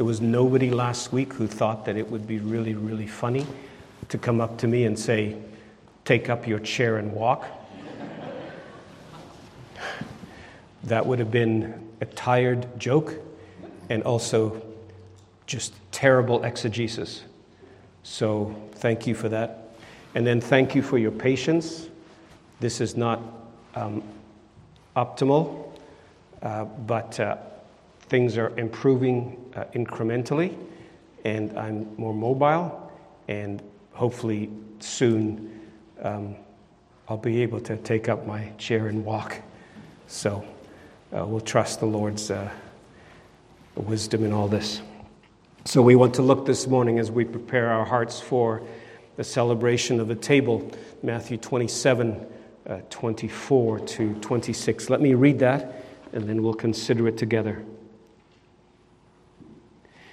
There was nobody last week who thought that it would be really, really funny to come up to me and say, Take up your chair and walk. that would have been a tired joke and also just terrible exegesis. So, thank you for that. And then, thank you for your patience. This is not um, optimal, uh, but uh, things are improving uh, incrementally, and I'm more mobile, and hopefully soon um, I'll be able to take up my chair and walk. So uh, we'll trust the Lord's uh, wisdom in all this. So we want to look this morning as we prepare our hearts for the celebration of the table, Matthew 27, uh, 24 to 26. Let me read that, and then we'll consider it together.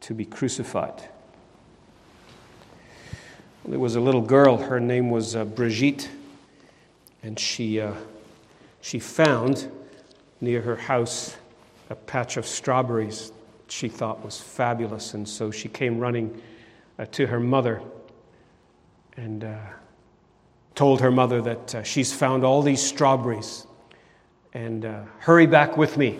to be crucified. There was a little girl, her name was uh, Brigitte, and she, uh, she found near her house a patch of strawberries she thought was fabulous, and so she came running uh, to her mother and uh, told her mother that uh, she's found all these strawberries and uh, hurry back with me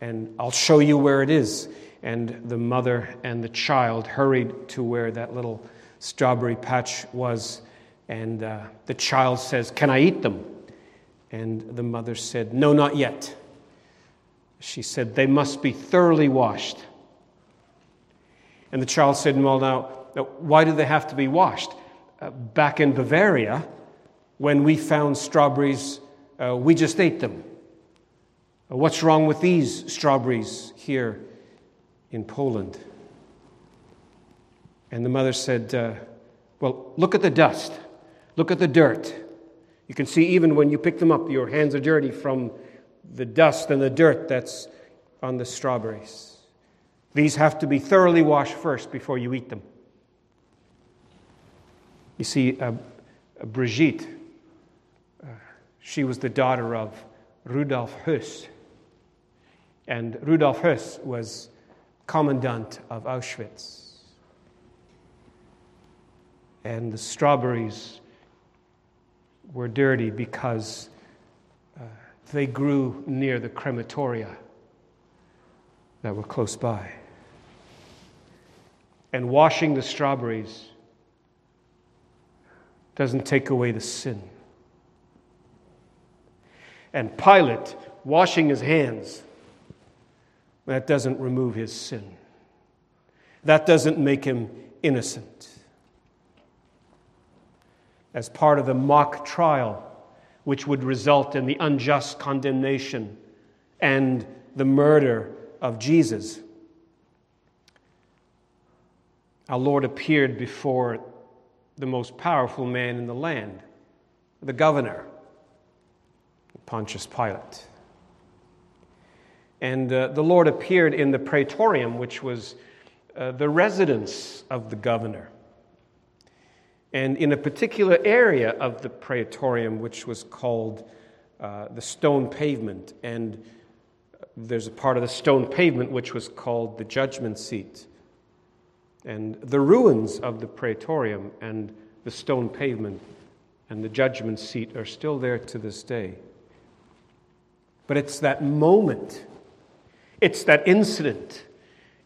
and I'll show you where it is. And the mother and the child hurried to where that little strawberry patch was. And uh, the child says, Can I eat them? And the mother said, No, not yet. She said, They must be thoroughly washed. And the child said, Well, now, why do they have to be washed? Uh, back in Bavaria, when we found strawberries, uh, we just ate them. Uh, what's wrong with these strawberries here in Poland? And the mother said, uh, Well, look at the dust. Look at the dirt. You can see even when you pick them up, your hands are dirty from the dust and the dirt that's on the strawberries. These have to be thoroughly washed first before you eat them. You see, uh, uh, Brigitte, uh, she was the daughter of Rudolf Höss. And Rudolf Höss was commandant of Auschwitz and the strawberries were dirty because uh, they grew near the crematoria that were close by. And washing the strawberries doesn't take away the sin. And Pilate washing his hands, that doesn't remove his sin. That doesn't make him innocent as part of the mock trial, which would result in the unjust condemnation and the murder of Jesus. Our Lord appeared before the most powerful man in the land, the governor, Pontius Pilate. And uh, the Lord appeared in the praetorium, which was uh, the residence of the governor and in a particular area of the praetorium, which was called uh, the stone pavement. And there's a part of the stone pavement which was called the judgment seat. And the ruins of the praetorium and the stone pavement and the judgment seat are still there to this day. But it's that moment, it's that incident,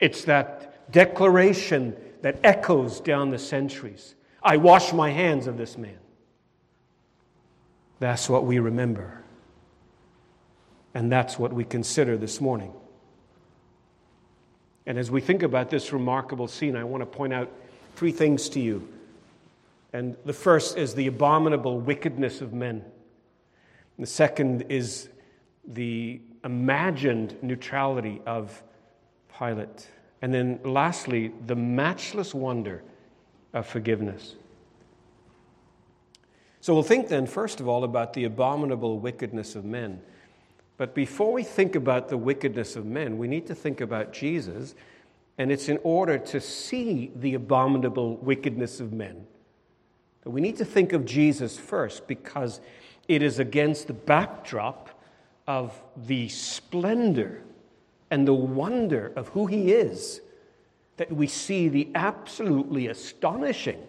it's that declaration that echoes down the centuries I wash my hands of this man. That's what we remember. And that's what we consider this morning. And as we think about this remarkable scene, I want to point out three things to you. And the first is the abominable wickedness of men. And the second is the imagined neutrality of Pilate. And then lastly, the matchless wonder of forgiveness. So we'll think then, first of all, about the abominable wickedness of men. But before we think about the wickedness of men, we need to think about Jesus. And it's in order to see the abominable wickedness of men. that We need to think of Jesus first because it is against the backdrop of the splendor and the wonder of who he is that we see the absolutely astonishing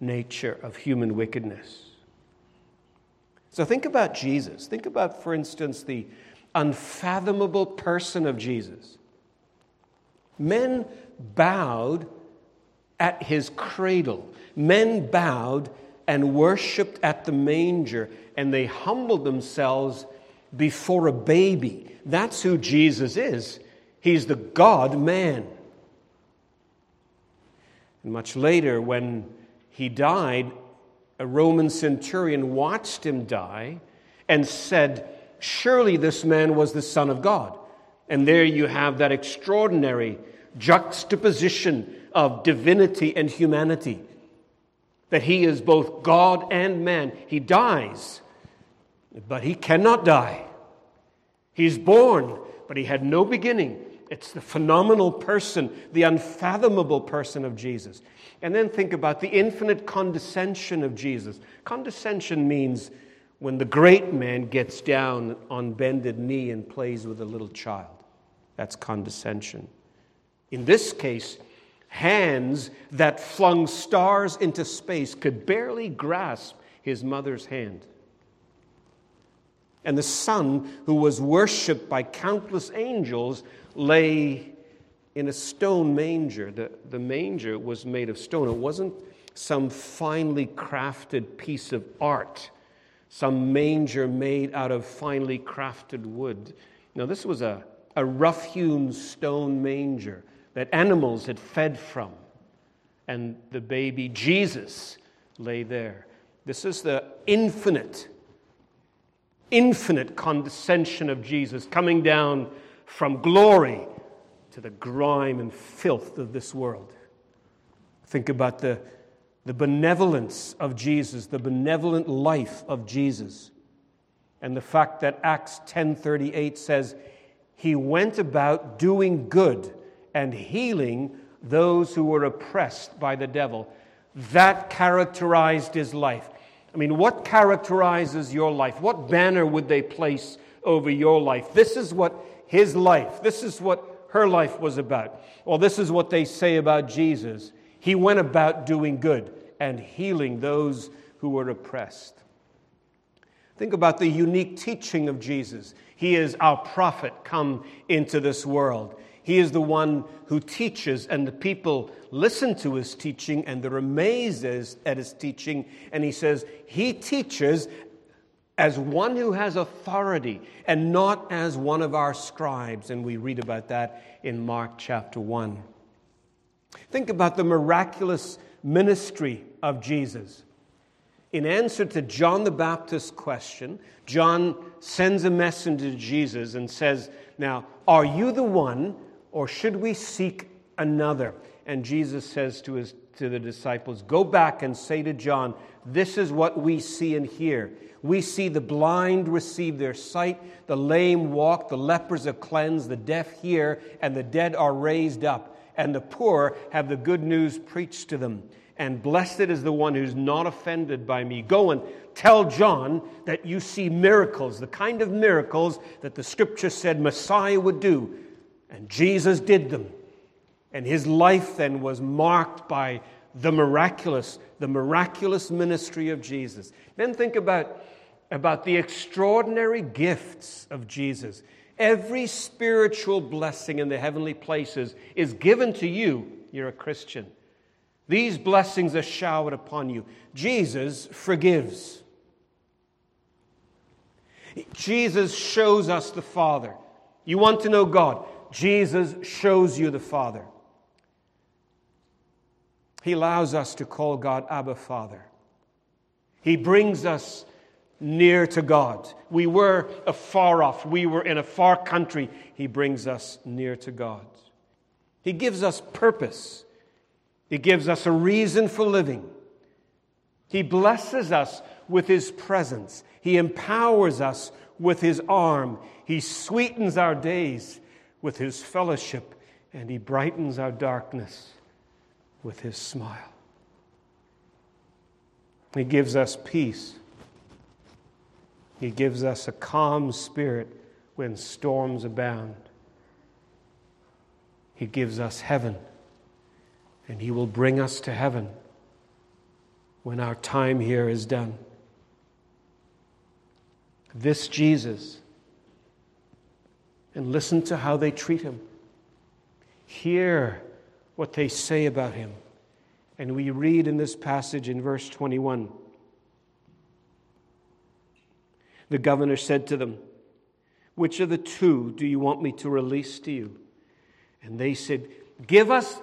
nature of human wickedness. So think about Jesus. Think about, for instance, the unfathomable person of Jesus. Men bowed at his cradle, men bowed and worshiped at the manger, and they humbled themselves before a baby. That's who Jesus is. He's the God man. And much later, when he died, a Roman centurion watched him die and said, Surely this man was the Son of God. And there you have that extraordinary juxtaposition of divinity and humanity. That he is both God and man. He dies, but he cannot die. He's born, but he had no beginning. It's the phenomenal person, the unfathomable person of Jesus. And then think about the infinite condescension of Jesus. Condescension means when the great man gets down on bended knee and plays with a little child. That's condescension. In this case, hands that flung stars into space could barely grasp his mother's hand. And the Son, who was worshiped by countless angels, lay in a stone manger. The, the manger was made of stone, it wasn't some finely crafted piece of art, some manger made out of finely crafted wood. Now, this was a, a rough hewn stone manger that animals had fed from. And the baby Jesus lay there. This is the infinite, infinite condescension of Jesus coming down from glory to the grime and filth of this world. Think about the, the benevolence of Jesus, the benevolent life of Jesus. And the fact that Acts 10:38 says he went about doing good and healing those who were oppressed by the devil. That characterized his life. I mean, what characterizes your life? What banner would they place over your life? This is what his life, this is what her life was about. Well, this is what they say about Jesus. He went about doing good and healing those who were oppressed. Think about the unique teaching of Jesus. He is our prophet come into this world. He is the one who teaches, and the people listen to his teaching and they're amazed at his teaching. And he says, He teaches as one who has authority and not as one of our scribes. And we read about that in Mark chapter 1. Think about the miraculous ministry of Jesus. In answer to John the Baptist's question, John sends a messenger to Jesus and says, Now, are you the one, or should we seek another? And Jesus says to, his, to the disciples, Go back and say to John, This is what we see and hear we see the blind receive their sight, the lame walk, the lepers are cleansed, the deaf hear, and the dead are raised up, and the poor have the good news preached to them. And blessed is the one who's not offended by me. Go and tell John that you see miracles, the kind of miracles that the scripture said Messiah would do. And Jesus did them. And his life then was marked by the miraculous, the miraculous ministry of Jesus. Then think about about the extraordinary gifts of Jesus. Every spiritual blessing in the heavenly places is given to you. You're a Christian. These blessings are showered upon you. Jesus forgives. Jesus shows us the Father. You want to know God? Jesus shows you the Father. He allows us to call God Abba Father. He brings us near to God. We were afar off. We were in a far country. He brings us near to God. He gives us purpose. He gives us a reason for living. He blesses us with His presence. He empowers us with His arm. He sweetens our days with His fellowship, and He brightens our darkness with His smile. He gives us peace. He gives us a calm spirit when storms abound. He gives us heaven, and He will bring us to heaven when our time here is done. This Jesus, and listen to how they treat Him. Hear what they say about Him. And we read in this passage in verse 21 The governor said to them, Which of the two do you want me to release to you? And they said, Give us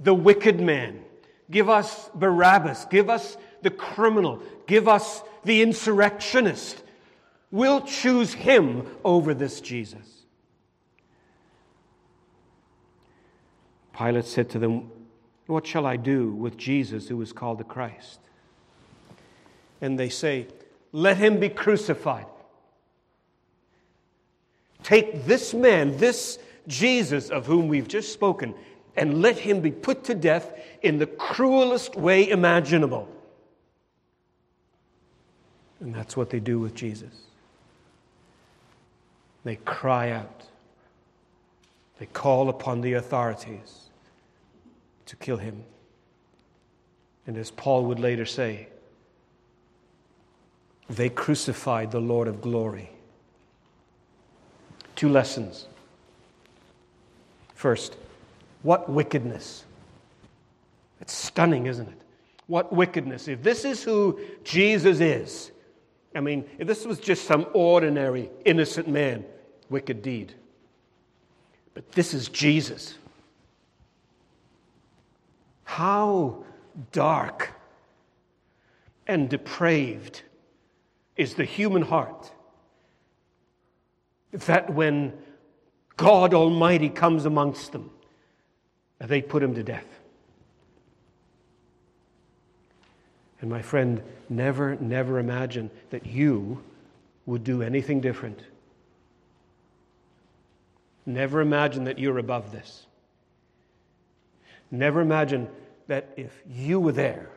the wicked man. Give us Barabbas. Give us the criminal. Give us the insurrectionist. We'll choose him over this Jesus. Pilate said to them, What shall I do with Jesus who is called the Christ? And they say, Let him be crucified. Take this man, this Jesus of whom we've just spoken, and let him be put to death in the cruelest way imaginable. And that's what they do with Jesus. They cry out, they call upon the authorities to kill him. And as Paul would later say, they crucified the Lord of glory. Two lessons. First, what wickedness. It's stunning, isn't it? What wickedness. If this is who Jesus is, I mean, if this was just some ordinary, innocent man, wicked deed. But this is Jesus. How dark and depraved is the human heart that when God Almighty comes amongst them, they put him to death. And my friend, never, never imagine that you would do anything different. Never imagine that you're above this. Never imagine that if you were there,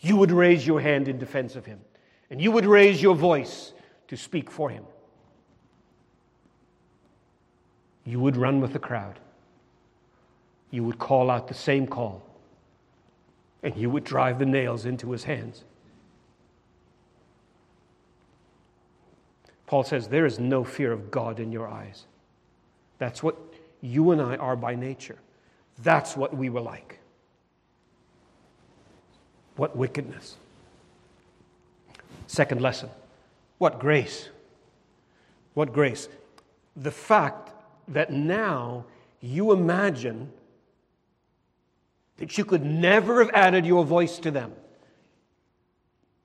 you would raise your hand in defense of him and you would raise your voice to speak for him. You would run with the crowd. You would call out the same call and you would drive the nails into his hands. Paul says, There is no fear of God in your eyes. That's what you and I are by nature. That's what we were like. What wickedness. Second lesson what grace. What grace. The fact that now you imagine that you could never have added your voice to them.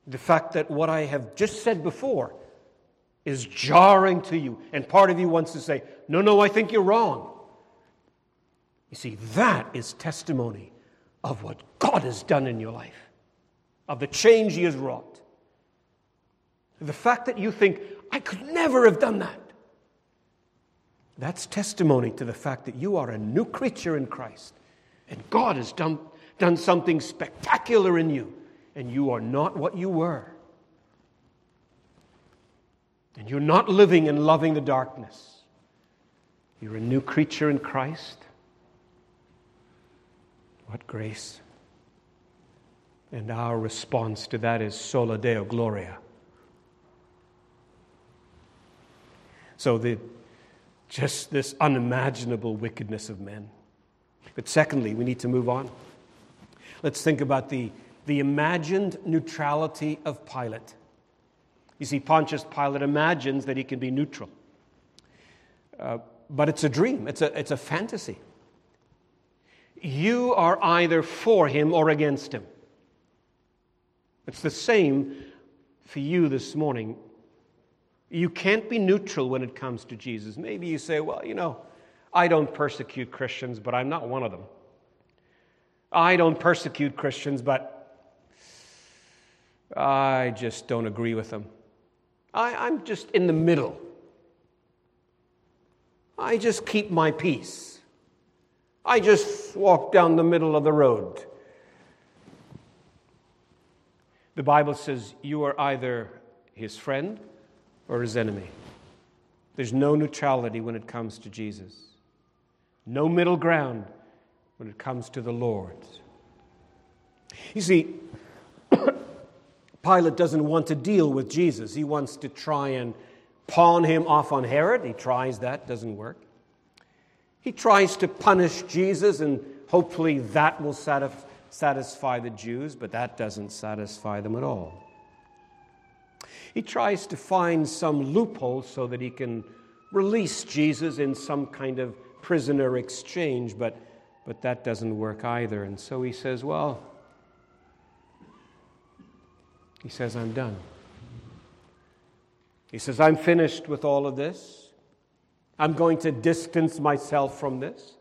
The fact that what I have just said before is jarring to you, and part of you wants to say, No, no, I think you're wrong. You see, that is testimony of what God has done in your life, of the change He has wrought. The fact that you think, I could never have done that, that's testimony to the fact that you are a new creature in Christ. And God has done, done something spectacular in you, and you are not what you were. And you're not living and loving the darkness. You're a new creature in Christ. What grace. And our response to that is sola deo gloria. So the just this unimaginable wickedness of men. But secondly, we need to move on. Let's think about the, the imagined neutrality of Pilate. You see, Pontius Pilate imagines that he can be neutral. Uh, but it's a dream, it's a, it's a fantasy. You are either for him or against him. It's the same for you this morning. You can't be neutral when it comes to Jesus. Maybe you say, well, you know, I don't persecute Christians, but I'm not one of them. I don't persecute Christians, but I just don't agree with them. I, am just in the middle. I just keep my peace. I just walk down the middle of the road. The Bible says you are either his friend or his enemy. There's no neutrality when it comes to Jesus, no middle ground when it comes to the Lord. You see, Pilate doesn't want to deal with Jesus. He wants to try and pawn him off on Herod. He tries that, doesn't work. He tries to punish Jesus, and hopefully that will satisfy the Jews, but that doesn't satisfy them at all. He tries to find some loophole so that he can release Jesus in some kind of prisoner exchange, but, but that doesn't work either. And so he says, Well, he says, I'm done. He says, I'm finished with all of this. I'm going to distance myself from this.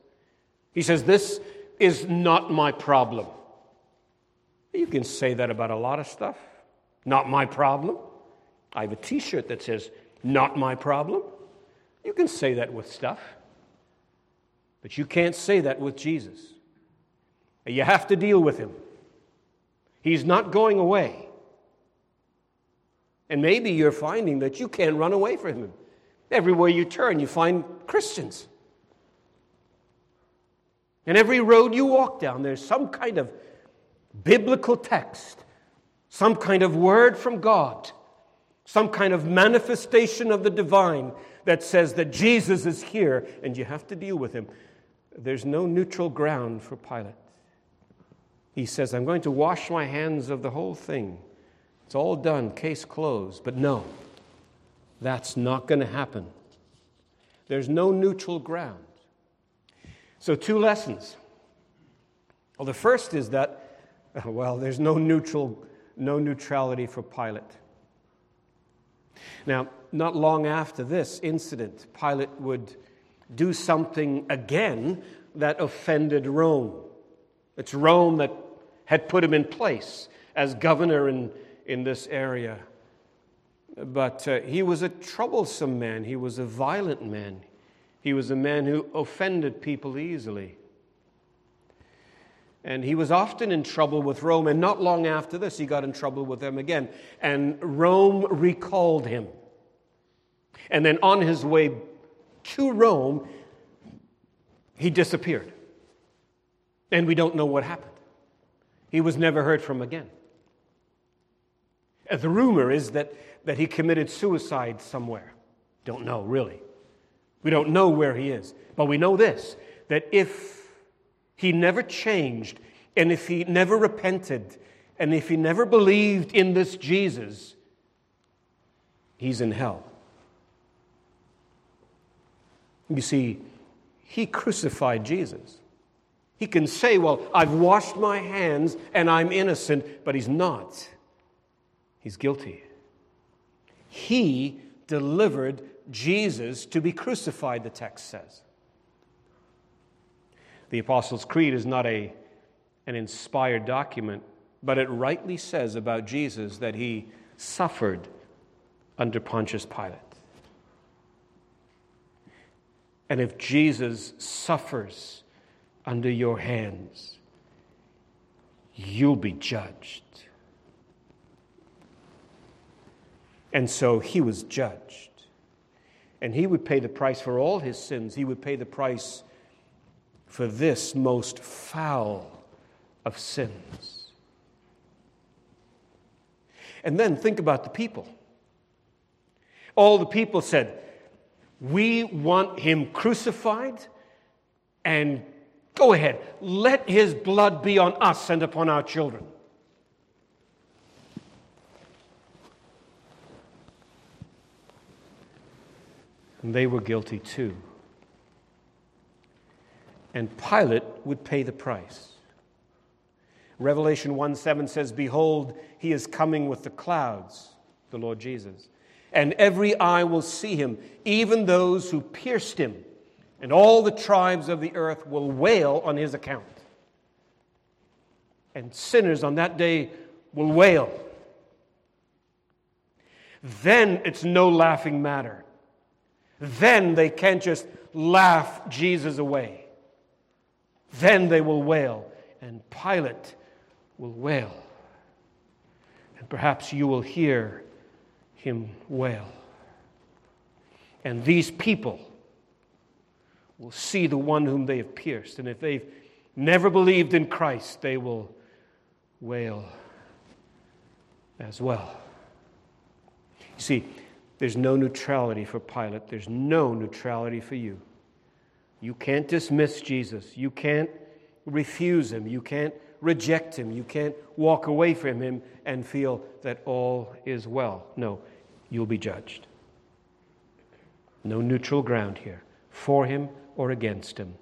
He says, This is not my problem. You can say that about a lot of stuff. Not my problem. I have a t shirt that says, Not my problem. You can say that with stuff, but you can't say that with Jesus. You have to deal with him. He's not going away. And maybe you're finding that you can't run away from him. Everywhere you turn, you find Christians. And every road you walk down, there's some kind of biblical text, some kind of word from God some kind of manifestation of the divine that says that Jesus is here and you have to deal with him. There's no neutral ground for Pilate. He says, I'm going to wash my hands of the whole thing. It's all done, case closed. But no, that's not going to happen. There's no neutral ground. So, two lessons. Well, the first is that, well, there's no neutral, no neutrality for Pilate. Now, not long after this incident, Pilate would do something again that offended Rome. It's Rome that had put him in place as governor in, in this area. But uh, he was a troublesome man, he was a violent man, he was a man who offended people easily. And he was often in trouble with Rome, and not long after this, he got in trouble with them again. And Rome recalled him. And then on his way to Rome, he disappeared. And we don't know what happened. He was never heard from again. Uh, the rumor is that, that he committed suicide somewhere. Don't know, really. We don't know where he is. But we know this that if he never changed, and if he never repented, and if he never believed in this Jesus, he's in hell. You see, he crucified Jesus. He can say, Well, I've washed my hands and I'm innocent, but he's not. He's guilty. He delivered Jesus to be crucified, the text says. The Apostles' Creed is not a, an inspired document, but it rightly says about Jesus that he suffered under Pontius Pilate. And if Jesus suffers under your hands, you'll be judged. And so he was judged. And he would pay the price for all his sins. He would pay the price for this most foul of sins. And then think about the people. All the people said, We want him crucified, and go ahead, let his blood be on us and upon our children. And they were guilty too and Pilate would pay the price. Revelation 1 7 says, Behold, he is coming with the clouds, the Lord Jesus, and every eye will see him, even those who pierced him, and all the tribes of the earth will wail on his account. And sinners on that day will wail. Then it's no laughing matter. Then they can't just laugh Jesus away. Then they will wail, and Pilate will wail. And perhaps you will hear him wail. And these people will see the one whom they have pierced. And if they've never believed in Christ, they will wail as well. You see, there's no neutrality for Pilate, there's no neutrality for you. You can't dismiss Jesus, you can't refuse him, you can't reject him, you can't walk away from him and feel that all is well. No, you'll be judged. No neutral ground here, for him or against him.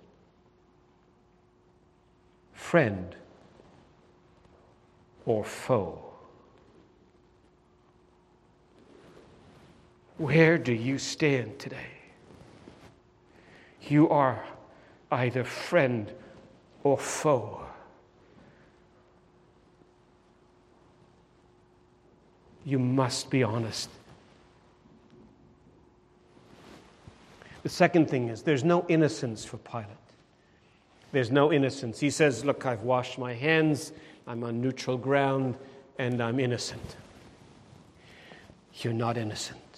Friend or foe. Where do you stand today? You are either friend or foe. You must be honest. The second thing is there's no innocence for Pilate. There's no innocence. He says, Look, I've washed my hands, I'm on neutral ground, and I'm innocent. You're not innocent.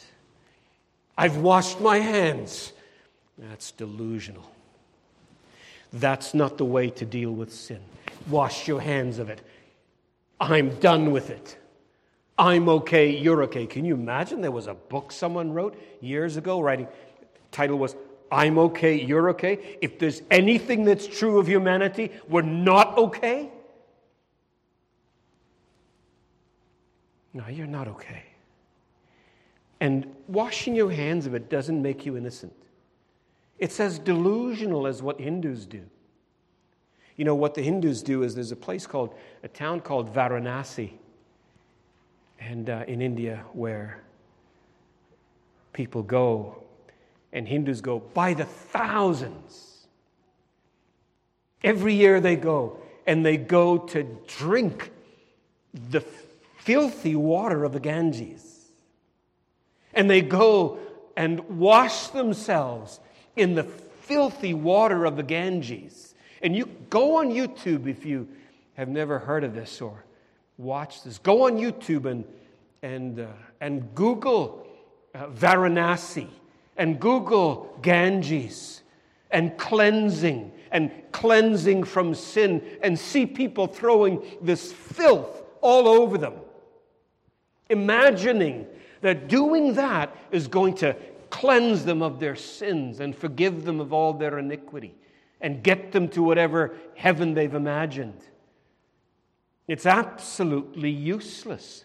I've washed my hands. That's delusional. That's not the way to deal with sin. Wash your hands of it. I'm done with it. I'm okay, you're okay. Can you imagine there was a book someone wrote years ago writing title was I'm okay, you're okay. If there's anything that's true of humanity, we're not okay. No, you're not okay. And washing your hands of it doesn't make you innocent. It's as delusional as what Hindus do. You know, what the Hindus do is there's a place called, a town called Varanasi and, uh, in India where people go, and Hindus go by the thousands. Every year they go, and they go to drink the filthy water of the Ganges and they go and wash themselves in the filthy water of the Ganges. And you go on YouTube if you have never heard of this or watched this. Go on YouTube and, and, uh, and Google uh, Varanasi and Google Ganges and cleansing and cleansing from sin and see people throwing this filth all over them, imagining that doing that is going to cleanse them of their sins and forgive them of all their iniquity and get them to whatever heaven they've imagined. It's absolutely useless.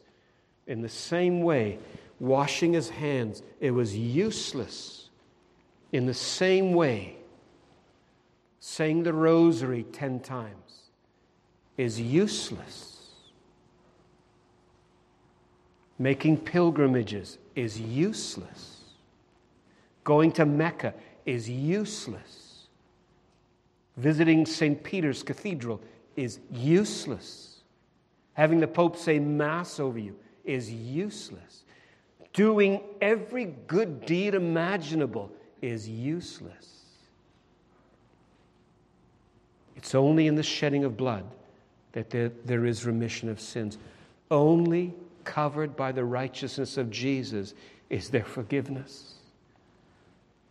In the same way, washing his hands, it was useless. In the same way, saying the rosary 10 times is useless. Making pilgrimages is useless. Going to Mecca is useless. Visiting St. Peter's Cathedral is useless. Having the Pope say Mass over you is useless. Doing every good deed imaginable is useless. It's only in the shedding of blood that there, there is remission of sins. Only covered by the righteousness of Jesus is there forgiveness.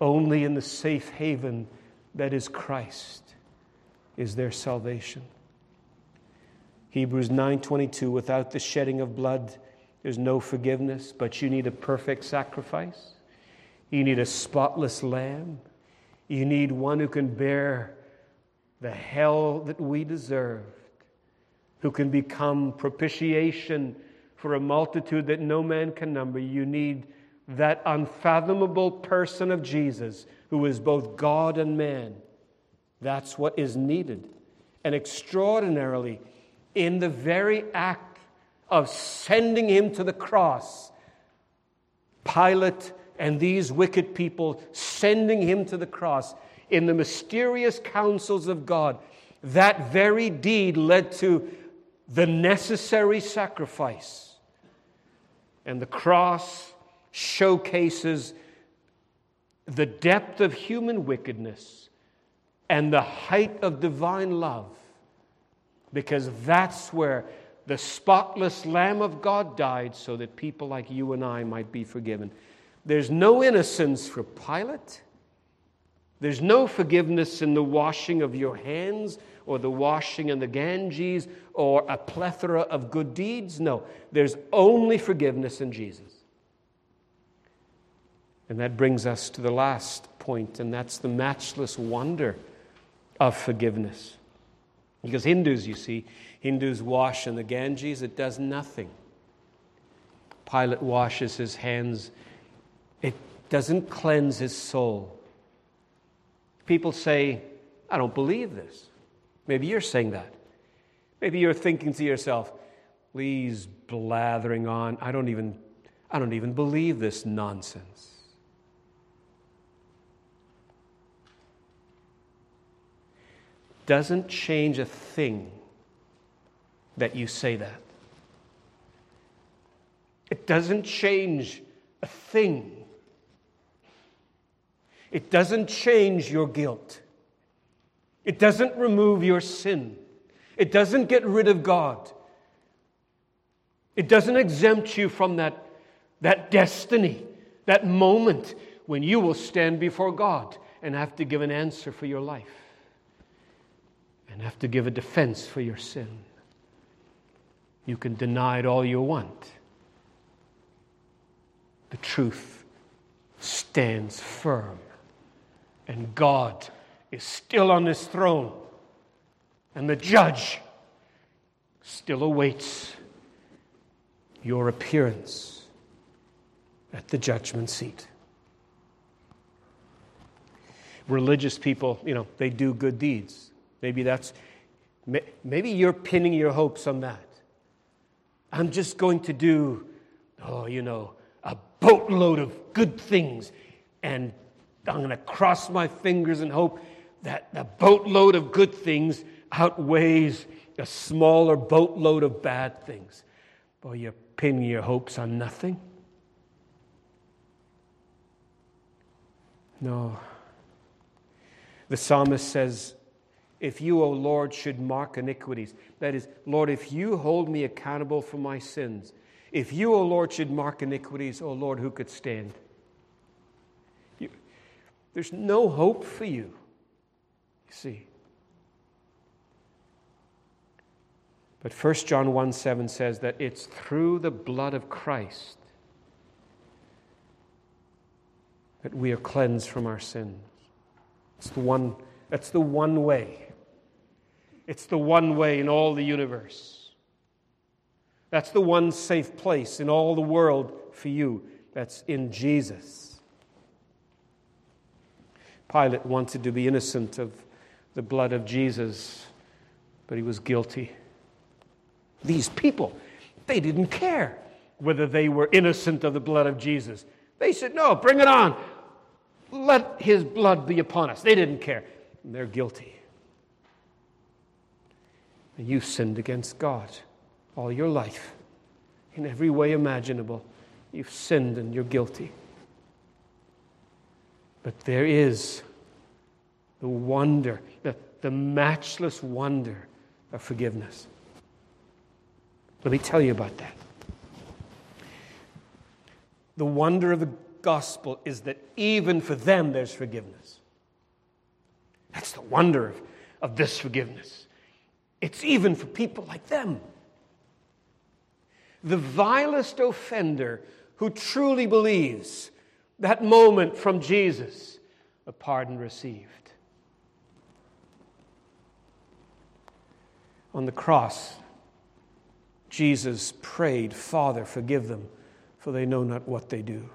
Only in the safe haven that is Christ is there salvation. Hebrews 9:22 without the shedding of blood there's no forgiveness, but you need a perfect sacrifice. You need a spotless lamb. You need one who can bear the hell that we deserved, who can become propitiation for a multitude that no man can number. You need that unfathomable person of Jesus who is both God and man. That's what is needed. And extraordinarily, in the very act of sending him to the cross, Pilate and these wicked people sending him to the cross, in the mysterious counsels of God, that very deed led to the necessary sacrifice. And the cross showcases the depth of human wickedness and the height of divine love, because that's where the spotless Lamb of God died so that people like you and I might be forgiven. There's no innocence for Pilate. There's no forgiveness in the washing of your hands or the washing in the Ganges or a plethora of good deeds. No, there's only forgiveness in Jesus. And that brings us to the last point, and that's the matchless wonder of forgiveness. Because Hindus, you see, Hindus wash in the Ganges, it does nothing. Pilate washes his hands, it doesn't cleanse his soul. People say, I don't believe this. Maybe you're saying that. Maybe you're thinking to yourself, please blathering on. I don't even I don't even believe this nonsense. Doesn't change a thing that you say that. It doesn't change a thing. It doesn't change your guilt. It doesn't remove your sin. It doesn't get rid of God. It doesn't exempt you from that, that destiny, that moment when you will stand before God and have to give an answer for your life and have to give a defense for your sin. You can deny it all you want. The truth stands firm, and God is still on his throne, and the judge still awaits your appearance at the judgment seat. Religious people, you know, they do good deeds. Maybe that's maybe you're pinning your hopes on that. I'm just going to do, oh, you know, a boatload of good things. And I'm going to cross my fingers and hope that the boatload of good things outweighs a smaller boatload of bad things. Boy, you're pinning your hopes on nothing. No. The psalmist says, if you, O Lord, should mark iniquities, that is, Lord, if you hold me accountable for my sins, if you, O Lord, should mark iniquities, O Lord, who could stand? There's no hope for you, you see. But 1 John 1 7 says that it's through the blood of Christ that we are cleansed from our sins. It's the one, that's the one way. It's the one way in all the universe. That's the one safe place in all the world for you. That's in Jesus. Pilate wanted to be innocent of the blood of Jesus, but he was guilty. These people, they didn't care whether they were innocent of the blood of Jesus. They said, No, bring it on. Let his blood be upon us. They didn't care. And they're guilty. And you sinned against God all your life in every way imaginable. You've sinned and you're guilty. But there is the wonder, the, the matchless wonder of forgiveness. Let me tell you about that. The wonder of the gospel is that even for them there's forgiveness. That's the wonder of, of this forgiveness. It's even for people like them. The vilest offender who truly believes that moment from Jesus, a pardon received. On the cross, Jesus prayed, Father, forgive them, for they know not what they do.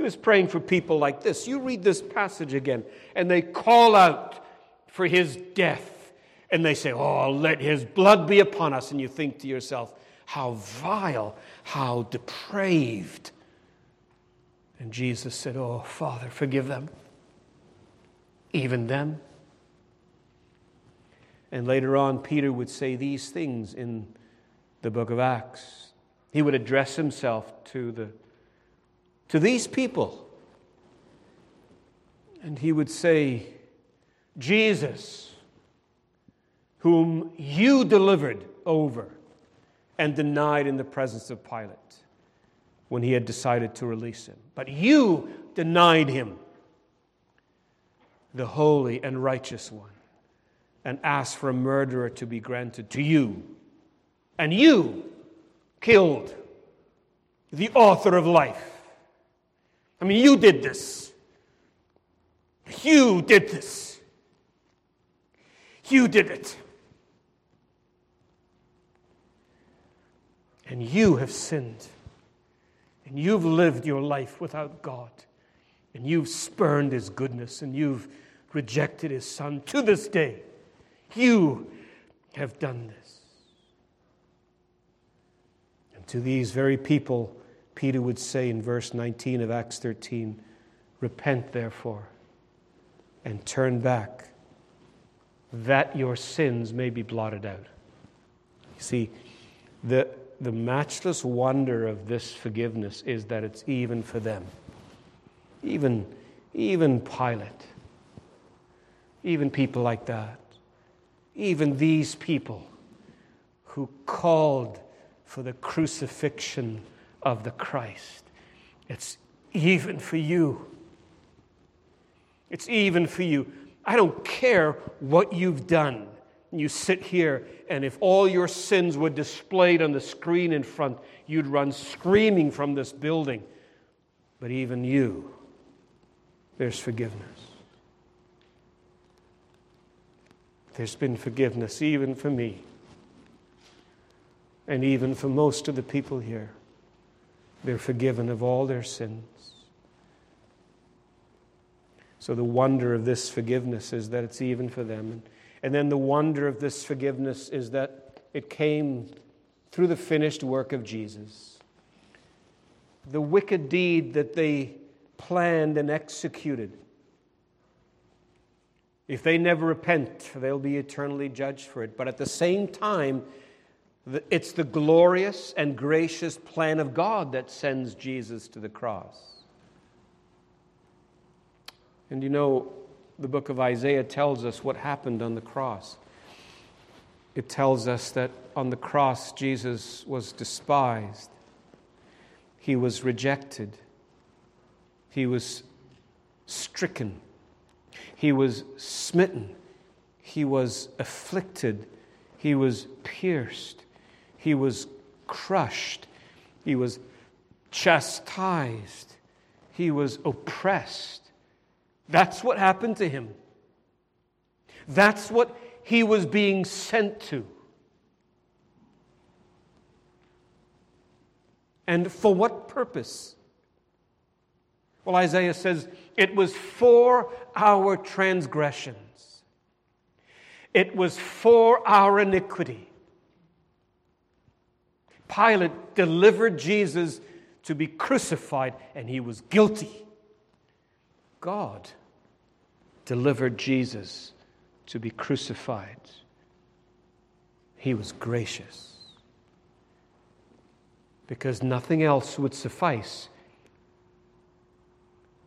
He was praying for people like this. You read this passage again, and they call out for his death. And they say, Oh, let his blood be upon us. And you think to yourself, How vile, how depraved. And Jesus said, Oh, Father, forgive them, even them. And later on, Peter would say these things in the book of Acts. He would address himself to, the, to these people. And he would say, Jesus, whom you delivered over and denied in the presence of Pilate when he had decided to release him. But you denied him, the holy and righteous one, and asked for a murderer to be granted to you. And you killed the author of life. I mean, you did this. You did this. You did it. And you have sinned. And you've lived your life without God. And you've spurned His goodness. And you've rejected His Son to this day. You have done this. And to these very people, Peter would say in verse 19 of Acts 13 Repent, therefore, and turn back, that your sins may be blotted out. You see, the, the matchless wonder of this forgiveness is that it's even for them. Even, even Pilate, even people like that, even these people who called for the crucifixion of the Christ. It's even for you. It's even for you. I don't care what you've done. You sit here, and if all your sins were displayed on the screen in front, you'd run screaming from this building. But even you, there's forgiveness. There's been forgiveness even for me, and even for most of the people here. They're forgiven of all their sins. So, the wonder of this forgiveness is that it's even for them. And then the wonder of this forgiveness is that it came through the finished work of Jesus. The wicked deed that they planned and executed, if they never repent, they'll be eternally judged for it. But at the same time, it's the glorious and gracious plan of God that sends Jesus to the cross. And you know, the book of Isaiah tells us what happened on the cross. It tells us that on the cross, Jesus was despised, he was rejected, he was stricken, he was smitten, he was afflicted, he was pierced, he was crushed, he was chastised, he was oppressed that's what happened to him. That's what he was being sent to. And for what purpose? Well, Isaiah says it was for our transgressions, it was for our iniquity. Pilate delivered Jesus to be crucified, and he was guilty. God delivered Jesus to be crucified. He was gracious because nothing else would suffice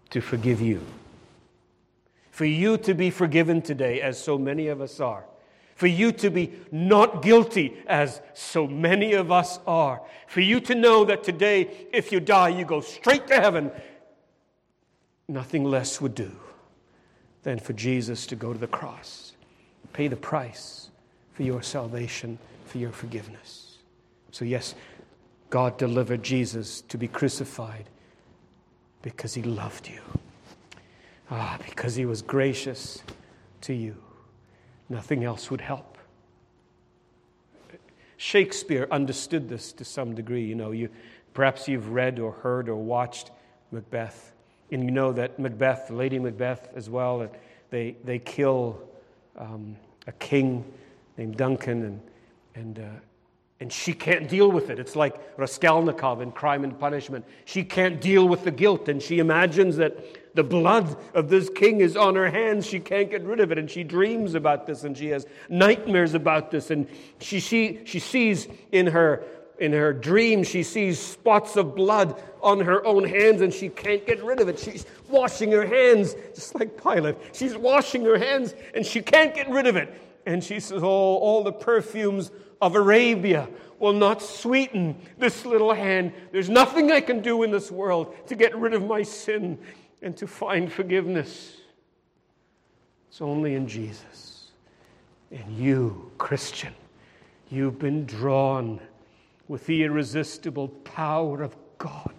to forgive you. For you to be forgiven today, as so many of us are. For you to be not guilty, as so many of us are. For you to know that today, if you die, you go straight to heaven. Nothing less would do than for Jesus to go to the cross, pay the price for your salvation, for your forgiveness. So, yes, God delivered Jesus to be crucified because he loved you. Ah, because he was gracious to you. Nothing else would help. Shakespeare understood this to some degree. You know, you, perhaps you've read or heard or watched Macbeth. And you know that Macbeth, Lady Macbeth as well, they, they kill um, a king named Duncan, and, and, uh, And she can't deal with it. It's like Raskolnikov in Crime and Punishment. She can't deal with the guilt, and she imagines that the blood of this king is on her hands. She can't get rid of it, and she dreams about this, and she has nightmares about this, and she, she, she sees in her in her dream, she sees spots of blood on her own hands and she can't get rid of it. She's washing her hands, just like Pilate. She's washing her hands and she can't get rid of it. And she says, Oh, all the perfumes of Arabia will not sweeten this little hand. There's nothing I can do in this world to get rid of my sin and to find forgiveness. It's only in Jesus. And you, Christian, you've been drawn with the irresistible power of God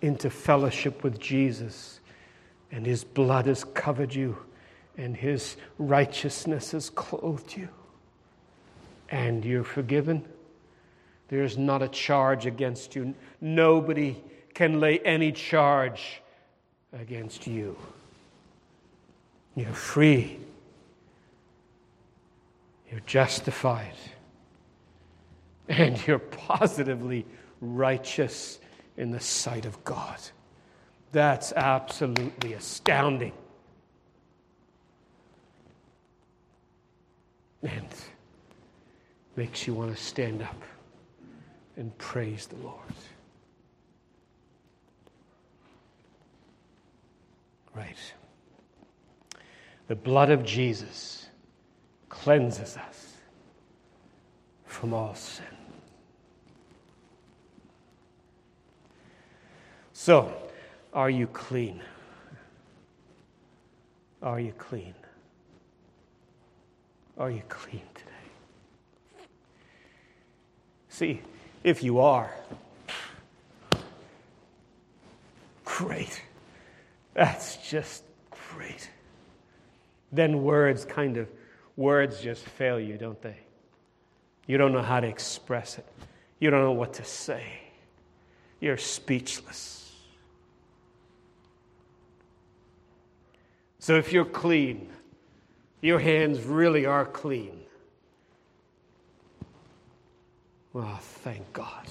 into fellowship with Jesus, and His blood has covered you, and His righteousness has clothed you, and you're forgiven. There's not a charge against you. Nobody can lay any charge against you. You're free. You're justified and you're positively righteous in the sight of God. That's absolutely astounding. And makes you want to stand up and praise the Lord. Right. The blood of Jesus cleanses us from all sin. So, are you clean? Are you clean? Are you clean today? See, if you are, great. That's just great. Then words kind of, words just fail you, don't they? You don't know how to express it. You don't know what to say. You're speechless. So if you're clean, your hands really are clean. Well, thank God.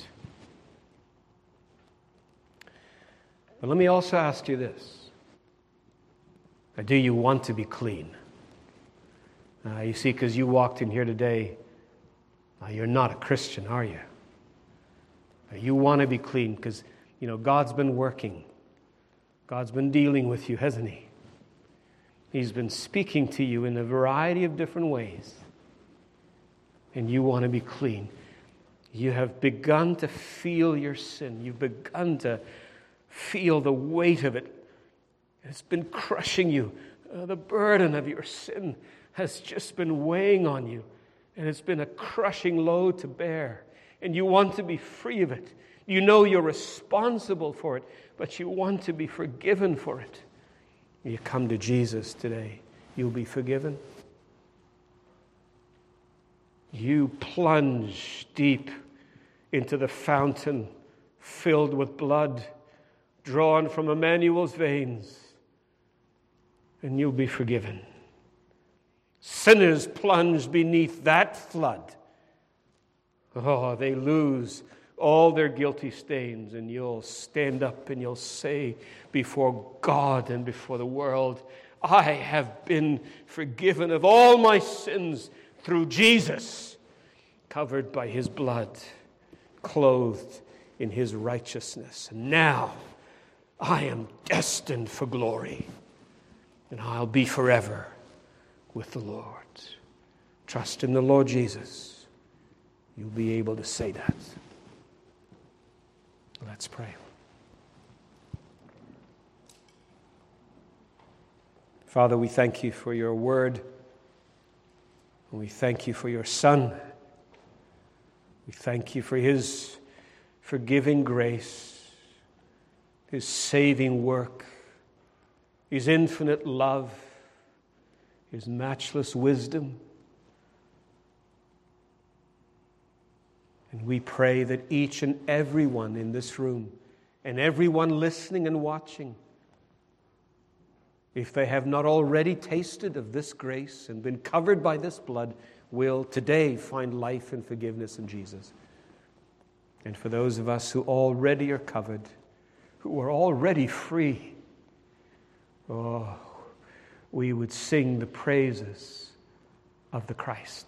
But let me also ask you this Do you want to be clean? Uh, you see, because you walked in here today, uh, you're not a Christian, are you? Uh, you want to be clean because, you know, God's been working. God's been dealing with you, hasn't He? He's been speaking to you in a variety of different ways. And you want to be clean. You have begun to feel your sin. You've begun to feel the weight of it. It's been crushing you. Uh, the burden of your sin has just been weighing on you. And it's been a crushing load to bear. And you want to be free of it. You know you're responsible for it, but you want to be forgiven for it. You come to Jesus today, you'll be forgiven. You plunge deep into the fountain filled with blood drawn from Emmanuel's veins, and you'll be forgiven. Sinners plunge beneath that flood. Oh, they lose all their guilty stains, and you'll stand up and you'll say before God and before the world, I have been forgiven of all my sins through Jesus, covered by his blood, clothed in his righteousness. And now I am destined for glory, and I'll be forever with the Lord. Trust in the Lord Jesus. You'll be able to say that. Let's pray. Father, we thank you for your word. And We thank you for your Son. We thank you for his forgiving grace, his saving work, his infinite love, his matchless wisdom. And we pray that each and every one in this room and everyone listening and watching if they have not already tasted of this grace and been covered by this blood, will today find life and forgiveness in Jesus. And for those of us who already are covered, who are already free, oh, we would sing the praises of the Christ.